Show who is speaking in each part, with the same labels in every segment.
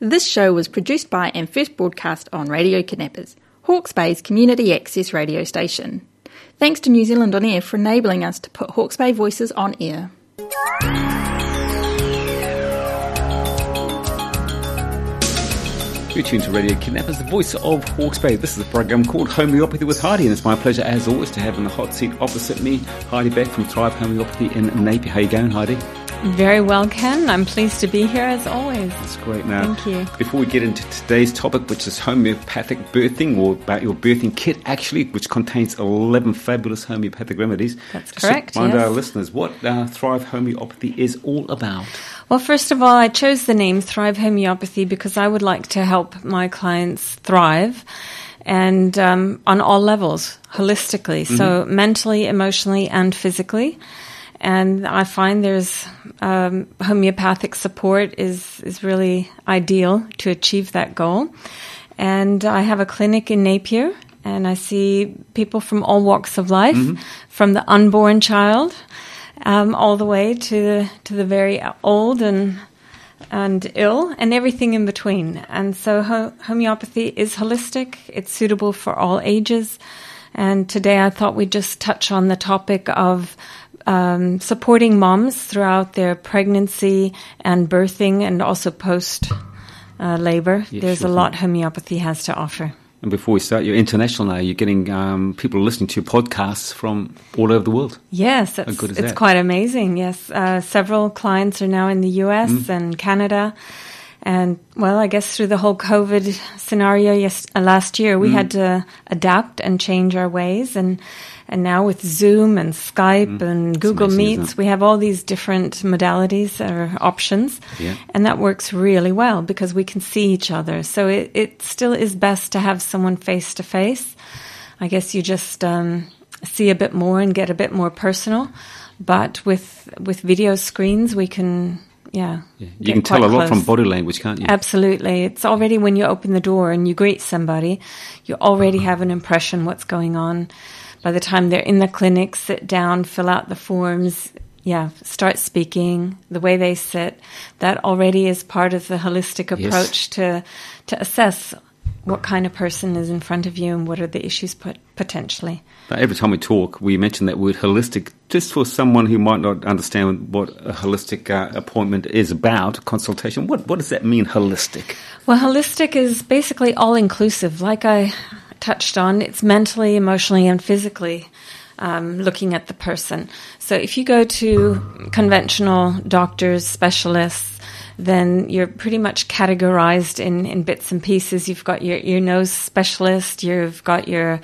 Speaker 1: This show was produced by and first broadcast on Radio Kidnappers, Hawke's Bay's community access radio station. Thanks to New Zealand On Air for enabling us to put Hawke's Bay voices on air.
Speaker 2: You're tuned to Radio Kidnappers, the voice of Hawke's Bay. This is a program called Homeopathy with Heidi, and it's my pleasure, as always, to have in the hot seat opposite me Heidi Beck from Thrive Homeopathy in Napier. How you going, Heidi?
Speaker 3: Very well, Ken. I'm pleased to be here as always.
Speaker 2: That's great. Now,
Speaker 3: Thank you.
Speaker 2: Before we get into today's topic, which is homeopathic birthing, or about your birthing kit, actually, which contains 11 fabulous homeopathic remedies.
Speaker 3: That's
Speaker 2: just
Speaker 3: correct,
Speaker 2: remind
Speaker 3: yes.
Speaker 2: our listeners what uh, Thrive Homeopathy is all about.
Speaker 3: Well, first of all, I chose the name Thrive Homeopathy because I would like to help my clients thrive and um, on all levels, holistically. So, mentally, emotionally, and physically. And I find there's um, homeopathic support is, is really ideal to achieve that goal. And I have a clinic in Napier, and I see people from all walks of life, from the unborn child um, all the way to to the very old and and ill and everything in between. And so ho- homeopathy is holistic. It's suitable for all ages. And today I thought we'd just touch on the topic of um, supporting moms throughout their pregnancy and birthing and also post uh, labor.
Speaker 2: Yeah,
Speaker 3: There's
Speaker 2: sure
Speaker 3: a lot homeopathy has to offer.
Speaker 2: And before we start, you're international now. You're getting um, people listening to your podcasts from all over the world.
Speaker 3: Yes, that's,
Speaker 2: good is
Speaker 3: it's
Speaker 2: that?
Speaker 3: quite amazing. Yes, uh, several clients are now in the U.S.
Speaker 2: Mm.
Speaker 3: and Canada, and well, I guess through the whole COVID scenario yes, uh, last year,
Speaker 2: Mm.
Speaker 3: we had to adapt and change our ways, and and now with Zoom and Skype and Google
Speaker 2: Mm. amazing,
Speaker 3: Meets, we have all these different modalities or options,
Speaker 2: Yeah.
Speaker 3: and that works really well because we can see each other. So it, it still is best to have someone face to face. I guess you just um, see a bit more and get a bit more personal. But with with video screens, we can, yeah,
Speaker 2: Yeah. You can tell a lot from body language, can't you?
Speaker 3: Absolutely, it's already when you open the door and you greet somebody, you already uh-huh. have an impression what's going on. By the time they're in the clinic, sit down, fill out the forms. Yeah, start speaking the way they sit. That already is part of the holistic
Speaker 2: Yes.
Speaker 3: approach to to assess what kind of person is in front of you and what are the issues pot- potentially.
Speaker 2: But every time we talk, we mention that word holistic, just for someone who might not understand what a holistic uh, appointment is about, consultation. What what does that mean, holistic?
Speaker 3: Well, holistic is basically all inclusive. Like I touched on, it's mentally, emotionally, and physically um, looking at the person. So if you go to conventional doctors, specialists, then you're pretty much categorized in, in bits and pieces. You've got your ear, nose specialist, you've got your,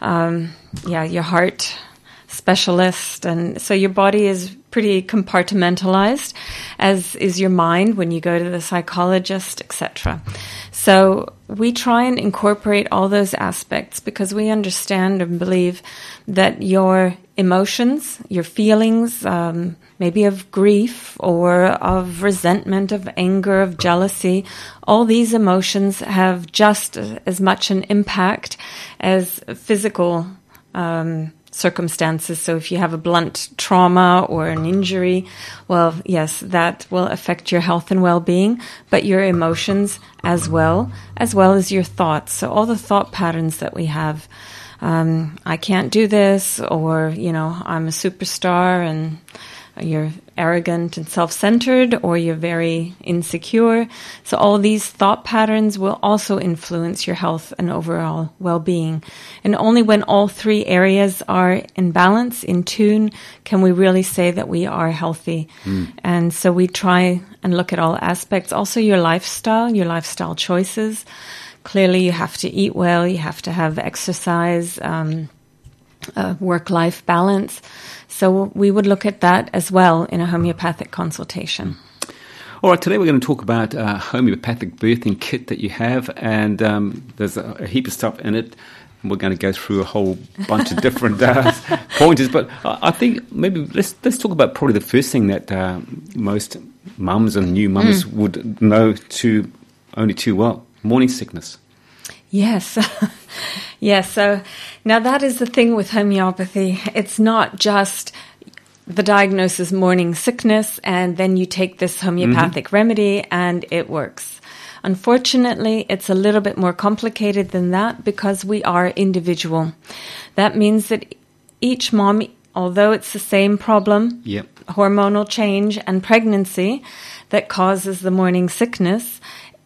Speaker 3: um, yeah, your heart specialist and so your body is pretty compartmentalized as is your mind when you go to the psychologist etc so we try and incorporate all those aspects because we understand and believe that your emotions your feelings um, maybe of grief or of resentment of anger of jealousy all these emotions have just as much an impact as physical um, circumstances. So if you have a blunt trauma or an injury, well, yes, that will affect your health and well-being, but your emotions as well, as well as your thoughts. So all the thought patterns that we have. Um, I can't do this, or you know, I'm a superstar, and you're arrogant and self-centered, or you're very insecure. So all these thought patterns will also influence your health and overall well-being. And only when all three areas are in balance, in tune, can we really say that we are healthy. And so we try and look at all aspects. Also your lifestyle, your lifestyle choices. Clearly you have to eat well, you have to have exercise, um, uh, work-life balance. So we would look at that as well in a homeopathic consultation.
Speaker 2: All right, today we're going to talk about a homeopathic birthing kit that you have, and um, there's a, a heap of stuff in it. And we're going to go through a whole bunch of different uh, pointers, but I think maybe let's let's talk about probably the first thing that uh, most mums and new mums would know to only too well: morning sickness.
Speaker 3: Yes. yes. So now that is the thing with homeopathy. It's not just the diagnosis morning sickness and then you take this homeopathic mm-hmm. remedy and it works. Unfortunately, it's a little bit more complicated than that because we are individual. That means that each mom, although it's the same problem,
Speaker 2: Yep.
Speaker 3: hormonal change and pregnancy that causes the morning sickness,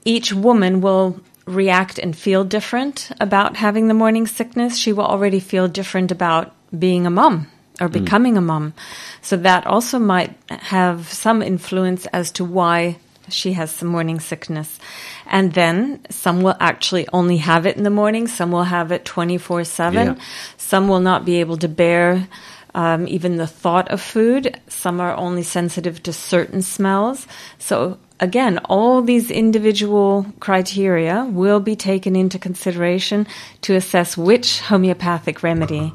Speaker 3: each woman will react and feel different about having the morning sickness. She will already feel different about being a mom or becoming a mom. So that also might have some influence as to why she has some morning sickness. And then some will actually only have it in the morning, some will have it 24 7. Some will not be able to bear um, even the thought of food. Some are only sensitive to certain smells. So, again, all these individual criteria will be taken into consideration to assess which homeopathic remedy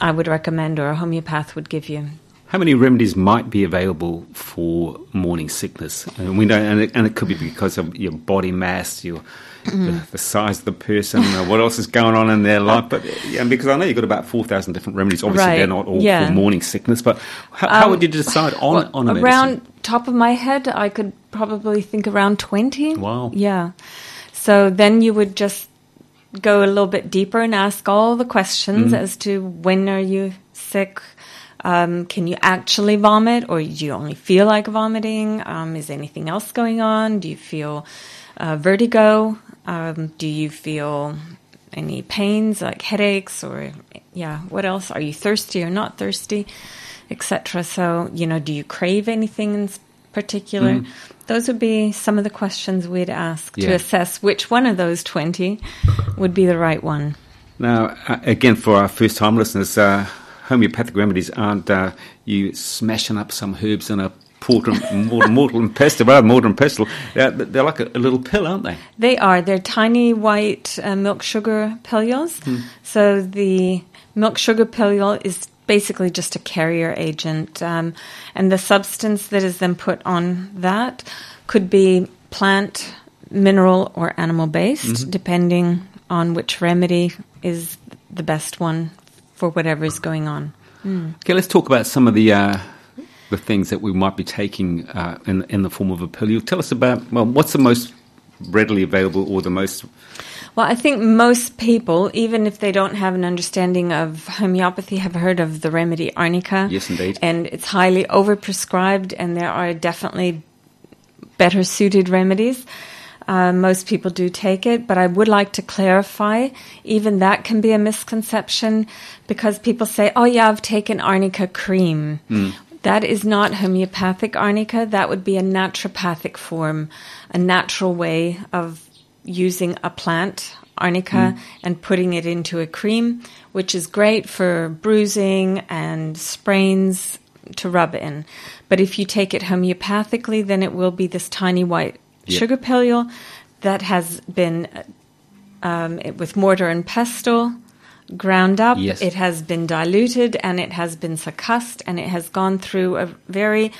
Speaker 3: I would recommend or a homeopath would give you.
Speaker 2: How many remedies might be available for morning sickness? And we know, and it, and it could be because of your body mass, your the, the size of the person, uh, what else is going on in their life. But yeah, because I know you've got about four thousand different remedies. Obviously,
Speaker 3: Right,
Speaker 2: they're not all
Speaker 3: yeah.
Speaker 2: for morning sickness. But how, how
Speaker 3: Um,
Speaker 2: would you decide on
Speaker 3: Well,
Speaker 2: on a
Speaker 3: around
Speaker 2: medicine?
Speaker 3: top of my head, I could probably think around 20.
Speaker 2: Wow.
Speaker 3: Yeah. So then you would just go a little bit deeper and ask all the questions
Speaker 2: Mm-hmm.
Speaker 3: as to when are you sick? Um, can you actually vomit or do you only feel like vomiting? Um, is anything else going on? Do you feel uh, vertigo? Um, do you feel any pains like headaches or yeah what else? Are you thirsty or not thirsty etc so you know do you crave anything in particular? Those would be some of the questions we'd ask
Speaker 2: Yeah.
Speaker 3: to assess which one of those 20 would be the right one.
Speaker 2: Now, uh, again, for our first time listeners, uh, homeopathic remedies aren't uh, you smashing up some herbs in a mortar, mortar, mortar and pestle, rather mortar and pestle. They're, they're like a, a little pill, aren't they?
Speaker 3: They are. They're tiny white uh, milk sugar pillules. So the milk sugar pillule is basically just a carrier agent. Um, and the substance that is then put on that could be plant, mineral, or animal based, depending on which remedy is the best one for whatever is going on.
Speaker 2: Okay, let's talk about some of the uh, the things that we might be taking uh, in in the form of a pill. You tell us about well, what's the most readily available or the most
Speaker 3: Well, I think most people, even if they don't have an understanding of homeopathy, have heard of the remedy arnica.
Speaker 2: Yes, indeed.
Speaker 3: And it's highly overprescribed, and there are definitely better suited remedies. Uh, most people do take it, but I would like to clarify even that can be a misconception because people say, oh, yeah, I've taken arnica cream. That is not homeopathic arnica. That would be a naturopathic form, a natural way of using a plant, arnica, and putting it into a cream, which is great for bruising and sprains to rub in. But if you take it homeopathically, then it will be this tiny white
Speaker 2: Yep.
Speaker 3: sugar pillule that has been um, it, with mortar and pestle ground up.
Speaker 2: Yes.
Speaker 3: It has been diluted and it has been succussed and it has gone through a very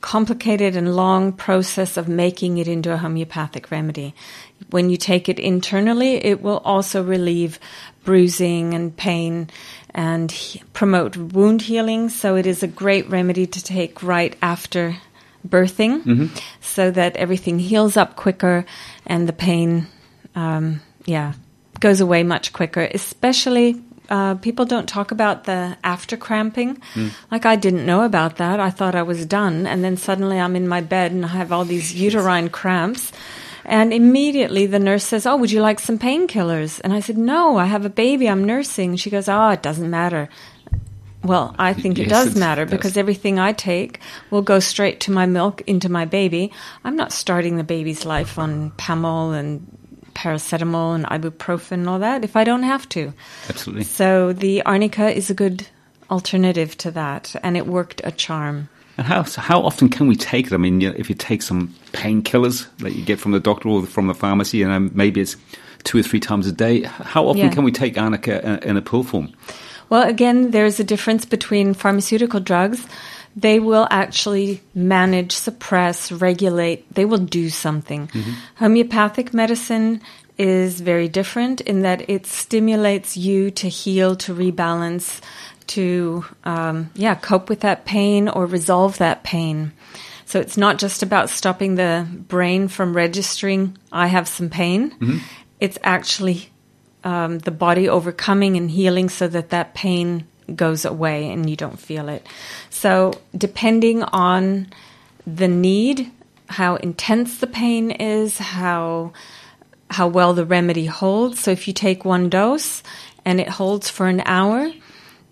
Speaker 3: complicated and long process of making it into a homeopathic remedy. When you take it internally, it will also relieve bruising and pain and he- promote wound healing. So it is a great remedy to take right after birthing so that everything heals up quicker and the pain, um, yeah, goes away much quicker, especially uh, people don't talk about the after cramping. Like I didn't know about that. I thought I was done, and then suddenly I'm in my bed and I have all these uterine cramps. And immediately the nurse says, "Oh, would you like some painkillers?" And I said, "No, I have a baby. I'm nursing." She goes, "Oh, it doesn't matter." Well, I think it does matter
Speaker 2: it does.
Speaker 3: because everything I take will go straight to my milk into my baby. I'm not starting the baby's life on Pamol and paracetamol and ibuprofen and all that if I don't have to.
Speaker 2: absolutely.
Speaker 3: So the arnica is a good alternative to that, and it worked a charm.
Speaker 2: And how so how often can we take it? I mean, you know, if you take some painkillers that you get from the doctor or from the pharmacy, and maybe it's two or three times a day. How often
Speaker 3: Yeah.
Speaker 2: can we take arnica in, in a pill form?
Speaker 3: Well, again, there's a difference between pharmaceutical drugs. They will actually manage, suppress, regulate. They will do something. Homeopathic medicine is very different in that it stimulates you to heal, to rebalance, to um, yeah, cope with that pain or resolve that pain. So it's not just about stopping the brain from registering, I have some pain. It's actually um, the body overcoming and healing so that that pain goes away and you don't feel it. So, depending on the need, how intense the pain is, how how well the remedy holds. So, if you take one dose and it holds for an hour,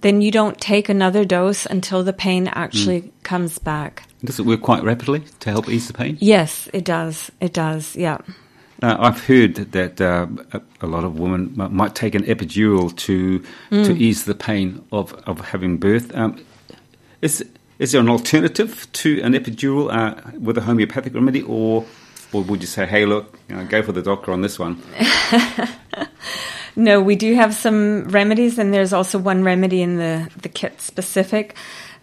Speaker 3: then you don't take another dose until the pain actually hmm. comes back.
Speaker 2: Does it work quite rapidly to help ease the pain?
Speaker 3: Yes, it does. It does. Yeah.
Speaker 2: Uh, I've heard that uh, a, lot of women might take an epidural to to ease the pain of, of having birth. Um, is is there an alternative to an epidural uh, with a homeopathic remedy, or or would you say, hey, look, you know, go for the doctor on this one?
Speaker 3: No, we do have some remedies, and there's also one remedy in the, the kit specific.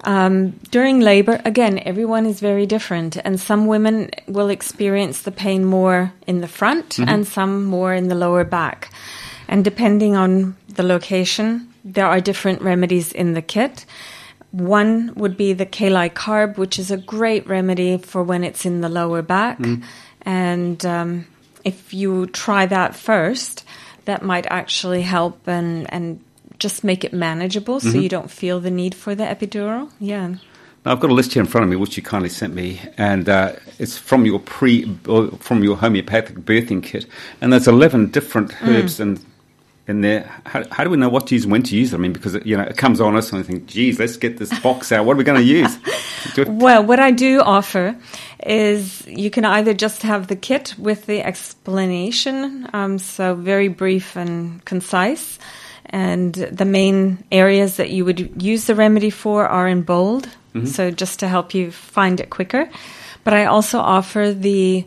Speaker 3: Um, during labor, again, everyone is very different, and some women will experience the pain more in the front and some more in the lower back. And depending on the location, there are different remedies in the kit. One would be the Kali carb, which is a great remedy for when it's in the lower back. And um, if you try that first, that might actually help and, and just make it manageable so mm-hmm. you don't feel the need for the epidural. Yeah.
Speaker 2: Now, I've got a list here in front of me, which you kindly sent me, and uh, it's from your pre uh, from your homeopathic birthing kit, and there's eleven different mm. herbs and in there. How, how do we know what to use and when to use them? I mean, because you know it comes on us, and we think, geez, let's get this box out. What are we going to use?
Speaker 3: Well, what I do offer is you can either just have the kit with the explanation, um, so very brief and concise. And the main areas that you would use the remedy for are in bold, so just to help you find it quicker. But I also offer the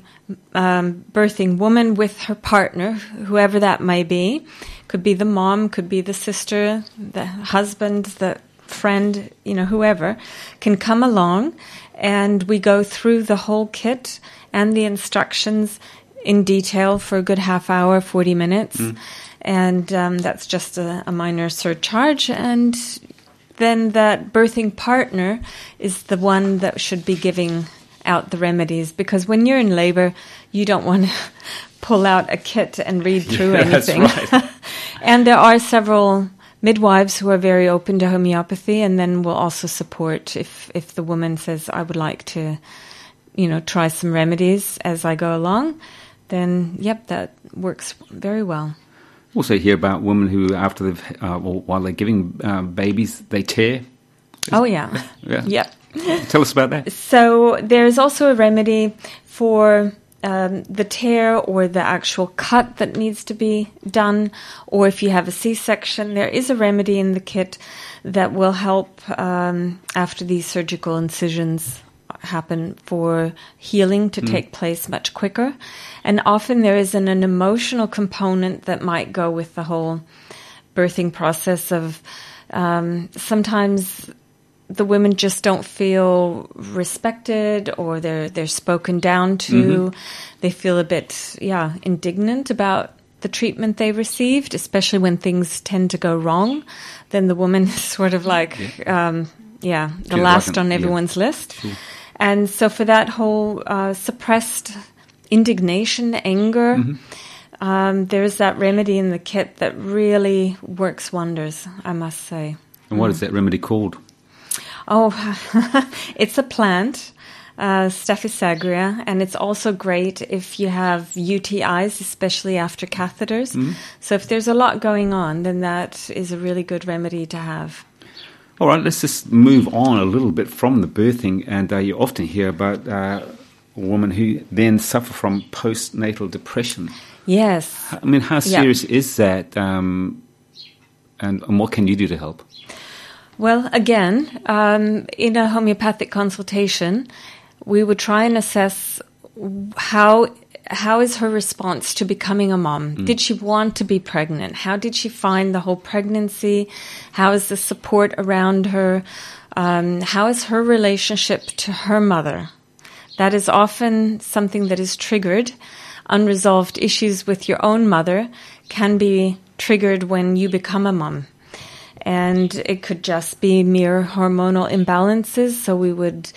Speaker 3: um, birthing woman with her partner, whoever that may be. Could be the mom, could be the sister, the husband, the friend, you know, whoever can come along and we go through the whole kit and the instructions in detail for a good half hour, 40 minutes. And um, that's just a, a minor surcharge. And then that birthing partner is the one that should be giving out the remedies because when you're in labor, you don't want to pull out a kit and read through
Speaker 2: Yeah, that's
Speaker 3: anything.
Speaker 2: right.
Speaker 3: And there are several midwives who are very open to homeopathy and then will also support if if the woman says I would like to you know try some remedies as I go along then yep that works very well
Speaker 2: Also, hear about women who, after they've, uh, or while they're giving uh, babies, they tear.
Speaker 3: oh yeah
Speaker 2: Yeah.
Speaker 3: yep
Speaker 2: Tell us about that.
Speaker 3: So there's also a remedy for um, the tear or the actual cut that needs to be done, or if you have a C-section, there is a remedy in the kit that will help um, after these surgical incisions happen for healing to take place much quicker. And often there is an, an emotional component that might go with the whole birthing process of um, sometimes the women just don't feel respected or they're they're spoken down to. They feel a bit yeah indignant about the treatment they received, especially when things tend to go wrong. Then the woman is sort of like um, yeah the last on
Speaker 2: yeah.
Speaker 3: everyone's list. And so for that whole uh, suppressed indignation, anger. Um, there's that remedy in the kit that really works wonders, I must say.
Speaker 2: And what is that remedy called?
Speaker 3: Oh, it's a plant, uh, Staphysagria, and it's also great if you have UTIs, especially after catheters. So if there's a lot going on, then that is a really good remedy to have.
Speaker 2: All right, let's just move on a little bit from the birthing. And uh, you often hear about uh, women who then suffer from postnatal depression.
Speaker 3: Yes.
Speaker 2: I mean, how
Speaker 3: Yeah.
Speaker 2: serious is that? Um, and, and what can you do to help?
Speaker 3: Well, again, um, in a homeopathic consultation, we would try and assess how how is her response to becoming a mom? Did she want to be pregnant? How did she find the whole pregnancy? How is the support around her? Um, how is her relationship to her mother? That is often something that is triggered. Unresolved issues with your own mother can be triggered when you become a mom and it could just be mere hormonal imbalances. So we would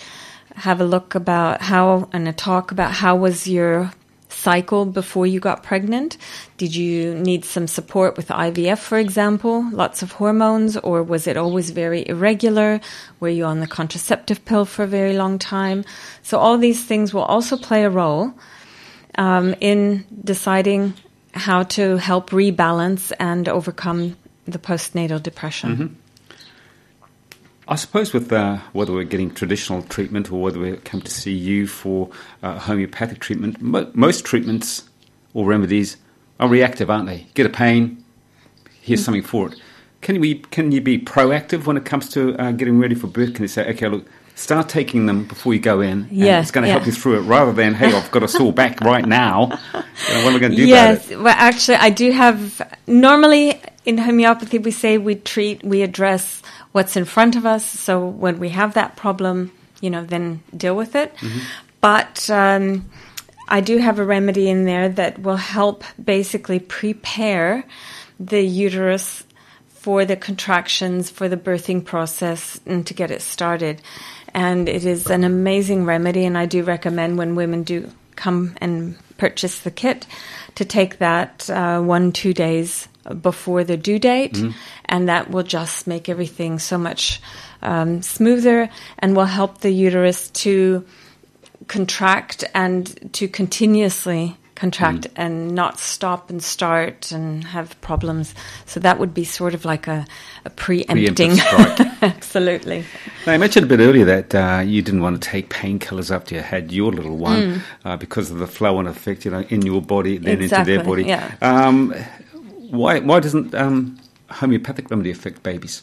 Speaker 3: have a look about how and a talk about how was your cycle before you got pregnant? Did you need some support with IVF, for example, lots of hormones, or was it always very irregular? Were you on the contraceptive pill for a very long time? So, all these things will also play a role um, in deciding how to help rebalance and overcome the postnatal depression.
Speaker 2: Mm-hmm. I suppose with uh, whether we're getting traditional treatment or whether we come to see you for uh, homeopathic treatment, mo- most treatments or remedies are reactive, aren't they? Get a pain, here's mm-hmm. something for it. Can we? Can you be proactive when it comes to uh, getting ready for birth? Can you say, okay, look, start taking them before you go in.
Speaker 3: Yeah,
Speaker 2: it's going to
Speaker 3: yeah.
Speaker 2: help you through it, rather than hey, I've got a sore back right now. You know, what am I going to do
Speaker 3: yes,
Speaker 2: about it?
Speaker 3: well, actually, I do have. Normally, in homeopathy, we say we treat, we address what's in front of us. So when we have that problem, you know, then deal with it. Mm-hmm. But um, I do have a remedy in there that will help basically prepare the uterus for the contractions, for the birthing process, and to get it started. And it is an amazing remedy, and I do recommend when women do come and purchase the kit to take that uh, one, two days before the due date, mm-hmm. and that will just make everything so much um, smoother and will help the uterus to contract and to continuously contract mm. and not stop and start and have problems. So that would be sort of like a, a preempting. Absolutely.
Speaker 2: Now, I mentioned a bit earlier that uh, you didn't want to take painkillers after you had your little one mm. uh, because of the flow and effect, you know, in your body, then
Speaker 3: exactly,
Speaker 2: into their body.
Speaker 3: Yeah.
Speaker 2: Um, why, why doesn't um, homeopathic remedy affect babies?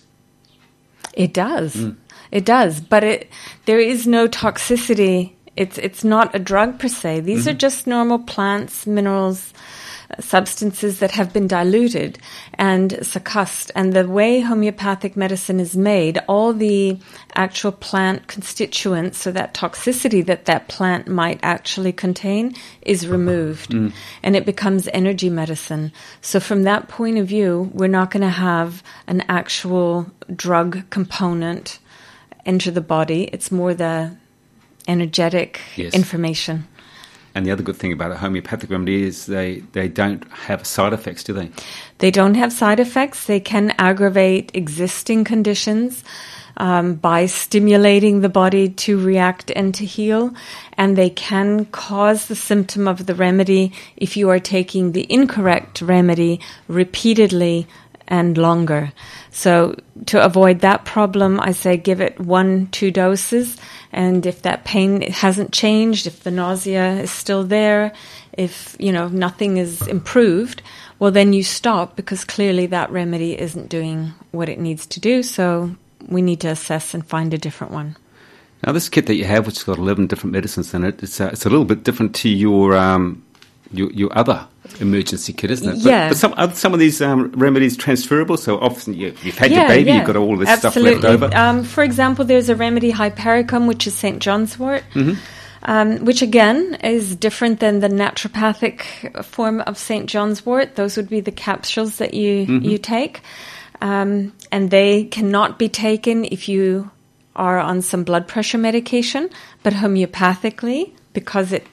Speaker 3: It does. Mm. It does, but it there is no toxicity it's it's not a drug per se. These mm-hmm. are just normal plants, minerals, substances that have been diluted and succussed. And the way homeopathic medicine is made, all the actual plant constituents, so that toxicity that that plant might actually contain, is removed, mm. and it becomes energy medicine. So from that point of view, we're not going to have an actual drug component enter the body. It's more the energetic yes. information.
Speaker 2: And the other good thing about a homeopathic remedy is they, they don't have side effects, do they?
Speaker 3: They don't have side effects. They can aggravate existing conditions um, by stimulating the body to react and to heal. And they can cause the symptom of the remedy if you are taking the incorrect remedy repeatedly and longer. So to avoid that problem, I say give it one, two doses. And if that pain hasn't changed, if the nausea is still there, if, you know, nothing is improved, well, then you stop because clearly that remedy isn't doing what it needs to do. So we need to assess and find a different one.
Speaker 2: Now, this kit that you have, which has got 11 different medicines in it, it's, uh, it's a little bit different to your um, your, your other emergency kit, isn't it?
Speaker 3: Yeah.
Speaker 2: But, some some of these um, remedies transferable. So often you, have had
Speaker 3: yeah,
Speaker 2: your baby,
Speaker 3: yeah.
Speaker 2: you've got all this
Speaker 3: Absolutely.
Speaker 2: stuff left over.
Speaker 3: Um, for example, there's a remedy hypericum, which is St. John's wort. Mm-hmm. Um, which again is different than the naturopathic form of St. John's wort. Those would be the capsules that you mm-hmm. you take, um, and they cannot be taken if you are on some blood pressure medication. But homeopathically, because it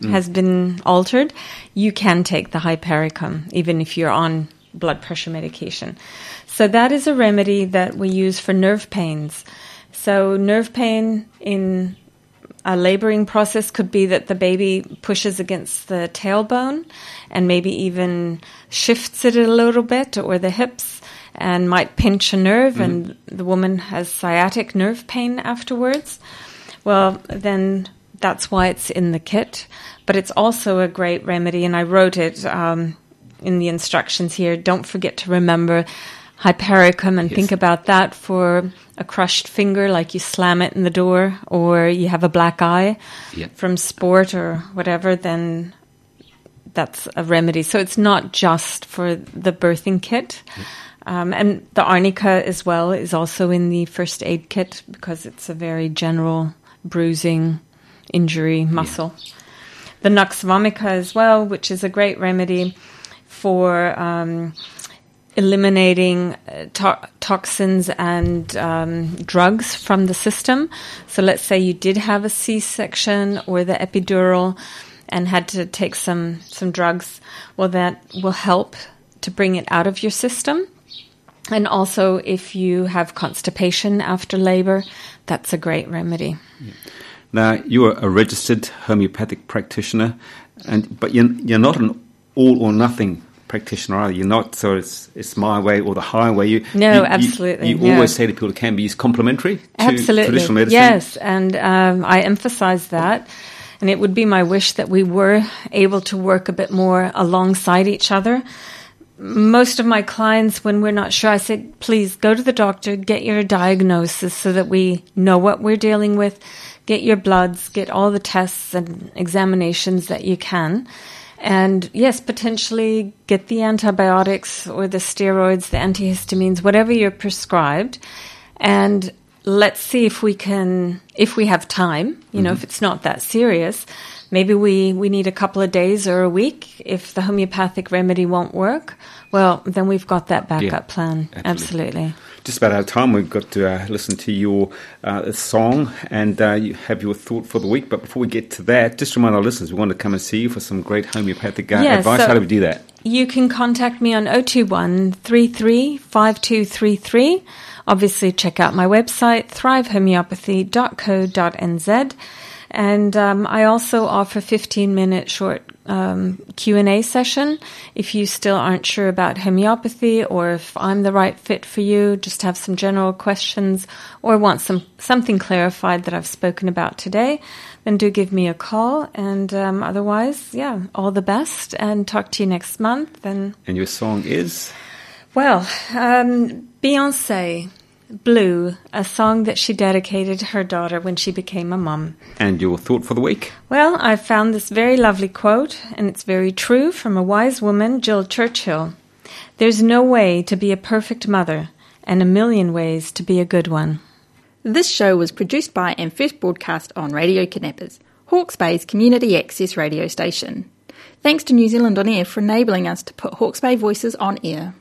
Speaker 3: mm. has been altered, you can take the hypericum even if you're on blood pressure medication. So that is a remedy that we use for nerve pains. So nerve pain in a laboring process could be that the baby pushes against the tailbone and maybe even shifts it a little bit or the hips and might pinch a nerve mm and the woman has sciatic nerve pain afterwards. Well, then that's why it's in the kit. But it's also a great remedy, and I wrote it um, in the instructions here. Don't forget to remember hypericum and yes. think about that for a crushed finger, like you slam it in the door, or you have a black eye from sport or whatever, then that's a remedy. So it's not just for the birthing kit. Um, and the arnica as well is also in the first aid kit because it's a very general bruising injury muscle. Yeah. The nux vomica as well, which is a great remedy for um, eliminating uh, to- toxins and um, drugs from the system. So let's say you did have a C-section or the epidural and had to take some some drugs. Well, that will help to bring it out of your system. And also, if you have constipation after labor, that's a great remedy.
Speaker 2: Now, you are a registered homeopathic practitioner, and but you're, you're not an all or nothing practitioner either. You're not so it's it's my way or the highway. You
Speaker 3: No,
Speaker 2: you-
Speaker 3: absolutely,
Speaker 2: You, you
Speaker 3: yeah.
Speaker 2: always say to people it can be used complementary to
Speaker 3: Absolutely.
Speaker 2: traditional medicine.
Speaker 3: Yes, and um, I emphasize that. And it would be my wish that we were able to work a bit more alongside each other. Most of my clients, when we're not sure, I say, please go to the doctor, get your diagnosis so that we know what we're dealing with, get your bloods, get all the tests and examinations that you can. And yes, potentially get the antibiotics or the steroids, the antihistamines, whatever you're prescribed. And let's see if we can, if we have time, you know, mm-hmm. if it's not that serious, maybe we, we need a couple of days or a week. If the homeopathic remedy won't work, well, then we've got that backup plan.
Speaker 2: absolutely.
Speaker 3: Absolutely.
Speaker 2: Just about out of time. We've got to uh, listen to your uh, song and uh, you have your thought for the week. But before we get to that, just remind our listeners we want to come and see you for some great homeopathic uh,
Speaker 3: Yeah,
Speaker 2: advice.
Speaker 3: so-
Speaker 2: How do we do that?
Speaker 3: You can contact me on 021 33 5233. Obviously, check out my website, thrivehomeopathy.co.nz. And um, I also offer 15 minute short um, Q&A session. If you still aren't sure about homeopathy or if I'm the right fit for you, just have some general questions or want some something clarified that I've spoken about today, then do give me a call. And um, otherwise, yeah, all the best and talk to you next month. And
Speaker 2: And your song is?
Speaker 3: well, um, Beyonce, Blue, a song that she dedicated to her daughter when she became a mum.
Speaker 2: And your thought for the week?
Speaker 3: Well, I found this very lovely quote, and it's very true from a wise woman, Jill Churchill. There's no way to be a perfect mother, and a million ways to be a good one.
Speaker 1: This show was produced by and first broadcast on Radio Kidnappers, Hawke's Bay's community access radio station. Thanks to New Zealand On Air for enabling us to put Hawke's Bay voices on air.